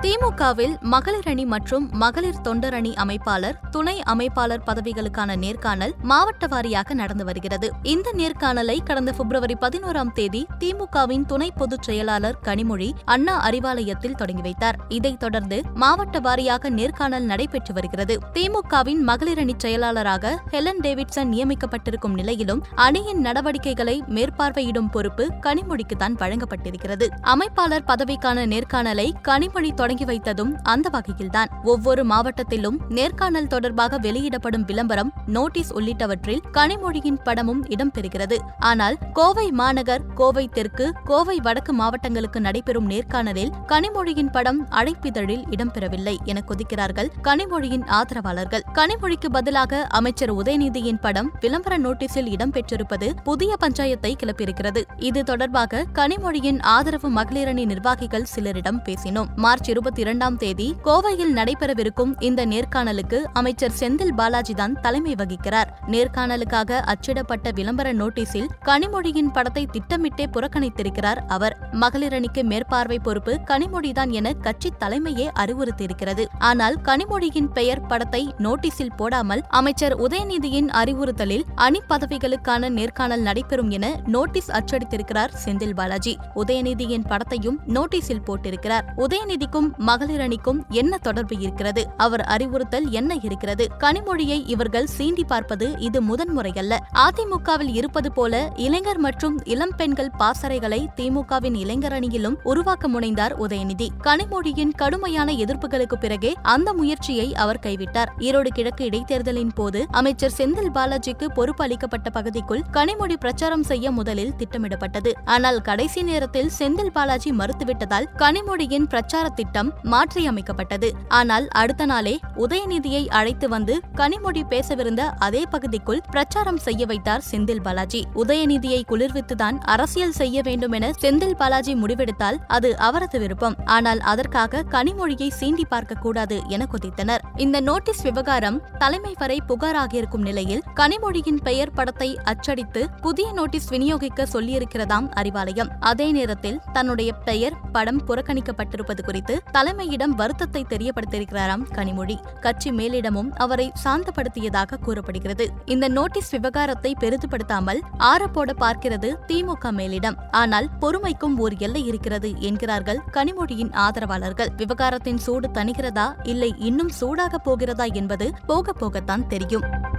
திமுகவில் மகளிர் அணி மற்றும் மகளிர் தொண்டர் அணி அமைப்பாளர் துணை அமைப்பாளர் பதவிகளுக்கான நேர்காணல் மாவட்ட வாரியாக நடந்து வருகிறது. இந்த நேர்காணலை கடந்த பிப்ரவரி பதினோராம் தேதி திமுகவின் துணை பொதுச் செயலாளர் கனிமொழி அண்ணா அறிவாலயத்தில் தொடங்கி வைத்தார். இதைத் தொடர்ந்து மாவட்ட வாரியாக நேர்காணல் நடைபெற்று வருகிறது. திமுகவின் மகளிர் அணி செயலாளராக ஹெலன் டேவிட்சன் நியமிக்கப்பட்டிருக்கும் நிலையிலும் அணியின் நடவடிக்கைகளை மேற்பார்வையிடும் பொறுப்பு கனிமொழிக்குத்தான் வழங்கப்பட்டிருக்கிறது. அமைப்பாளர் பதவிக்கான நேர்காணலை கனிமொழி தொடங்கி வைத்ததும் அந்த வகையில்தான். ஒவ்வொரு மாவட்டத்திலும் நேர்காணல் தொடர்பாக வெளியிடப்படும் விளம்பரம் நோட்டீஸ் உள்ளிட்டவற்றில் கனிமொழியின் படமும் இடம்பெறுகிறது. ஆனால் கோவை மாநகர் கோவை தெற்கு கோவை வடக்கு மாவட்டங்களுக்கு நடைபெறும் நேர்காணலில் கனிமொழியின் படம் அழைப்பிதழில் இடம்பெறவில்லை என கொதிக்கிறார்கள் கனிமொழியின் ஆதரவாளர்கள். கனிமொழிக்கு பதிலாக அமைச்சர் உதயநிதியின் படம் விளம்பர நோட்டீஸில் இடம்பெற்றிருப்பது புதிய பஞ்சாயத்தை கிளப்பியிருக்கிறது. இது தொடர்பாக கனிமொழியின் ஆதரவு மகளிரணி நிர்வாகிகள் சிலரிடம் பேசினோம். மார்ச் இருபத்தி இரண்டாம் தேதி கோவையில் நடைபெறவிருக்கும் இந்த நேர்காணலுக்கு அமைச்சர் செந்தில் பாலாஜி தான் தலைமை வகிக்கிறார். நேர்காணலுக்காக அச்சிடப்பட்ட விளம்பர நோட்டீஸில் கனிமொழியின் படத்தை திட்டமிட்டே புறக்கணித்திருக்கிறார் அவர். மகளிரணிக்கு மேற்பார்வை பொறுப்பு கனிமொழிதான் என கட்சி தலைமையே அறிவுறுத்தியிருக்கிறது. ஆனால் கனிமொழியின் பெயர் படத்தை நோட்டீஸில் போடாமல் அமைச்சர் உதயநிதியின் அறிவுறுத்தலில் அணி பதவிகளுக்கான நேர்காணல் நடைபெறும் என நோட்டீஸ் அச்சடித்திருக்கிறார் செந்தில் பாலாஜி. உதயநிதியின் படத்தையும் நோட்டீஸில் போட்டிருக்கிறார். உதயநிதிக்கும் மகளிர் அணிக்கும் என்ன தொடர்பு இருக்கிறது? அவர் அறிவுறுத்தல் என்ன இருக்கிறது? கனிமொழியை இவர்கள் சீண்டி பார்ப்பது இது முதன்முறையல்ல. அதிமுகவில் இருப்பது போல இளைஞர் மற்றும் இளம் பெண்கள் பாசறைகளை திமுகவின் இளைஞர் அணியிலும் உருவாக்க முனைந்தார் உதயநிதி. கனிமொழியின் கடுமையான எதிர்ப்புகளுக்கு பிறகே அந்த முயற்சியை அவர் கைவிட்டார். ஈரோடு கிழக்கு இடைத்தேர்தலின் போது அமைச்சர் செந்தில் பாலாஜிக்கு பொறுப்பு அளிக்கப்பட்ட பகுதிக்குள் கனிமொழி பிரச்சாரம் செய்ய முதலில் திட்டமிடப்பட்டது. ஆனால் கடைசி நேரத்தில் செந்தில் பாலாஜி மறுத்துவிட்டதால் கனிமொழியின் பிரச்சார திட்டம் மாற்றியமைக்கப்பட்டது. ஆனால் அடுத்த நாளே உதயநிதியை அழைத்து வந்து கனிமொழி பேசவிருந்த அதே பகுதிக்குள் பிரச்சாரம் செய்ய வைத்தார் செந்தில் பாலாஜி. உதயநிதியை குளிர்வித்துதான் அரசியல் செய்ய வேண்டும் என செந்தில் பாலாஜி முடிவெடுத்தால் அது அவரது விருப்பம். ஆனால் அதற்காக கனிமொழியை சீண்டி பார்க்க கூடாது என கொதித்தனர். இந்த நோட்டீஸ் விவகாரம் தலைமை வரை புகாராகியிருக்கும் நிலையில் கனிமொழியின் பெயர் படத்தை அச்சடித்து புதிய நோட்டீஸ் விநியோகிக்க சொல்லியிருக்கிறதாம் அறிவாலயம். அதே நேரத்தில் தன்னுடைய பெயர் படம் புறக்கணிக்கப்பட்டிருப்பது குறித்து தலைமையிடம் வருத்தத்தை தெரியப்படுத்தியிருக்கிறாராம் கனிமொழி. கட்சி மேலிடமும் அவரை சாந்தப்படுத்தியதாக கூறப்படுகிறது. இந்த நோட்டீஸ் விவகாரத்தை பெரிதுபடுத்தாமல் ஆறப்போட பார்க்கிறது திமுக மேலிடம். ஆனால் பொறுமைக்கும் ஓர் எல்லை இருக்கிறது என்கிறார்கள் கனிமொழியின் ஆதரவாளர்கள். விவகாரத்தின் சூடு தணிகிறதா இல்லை இன்னும் சூடாக போகிறதா என்பது போக போகத்தான் தெரியும்.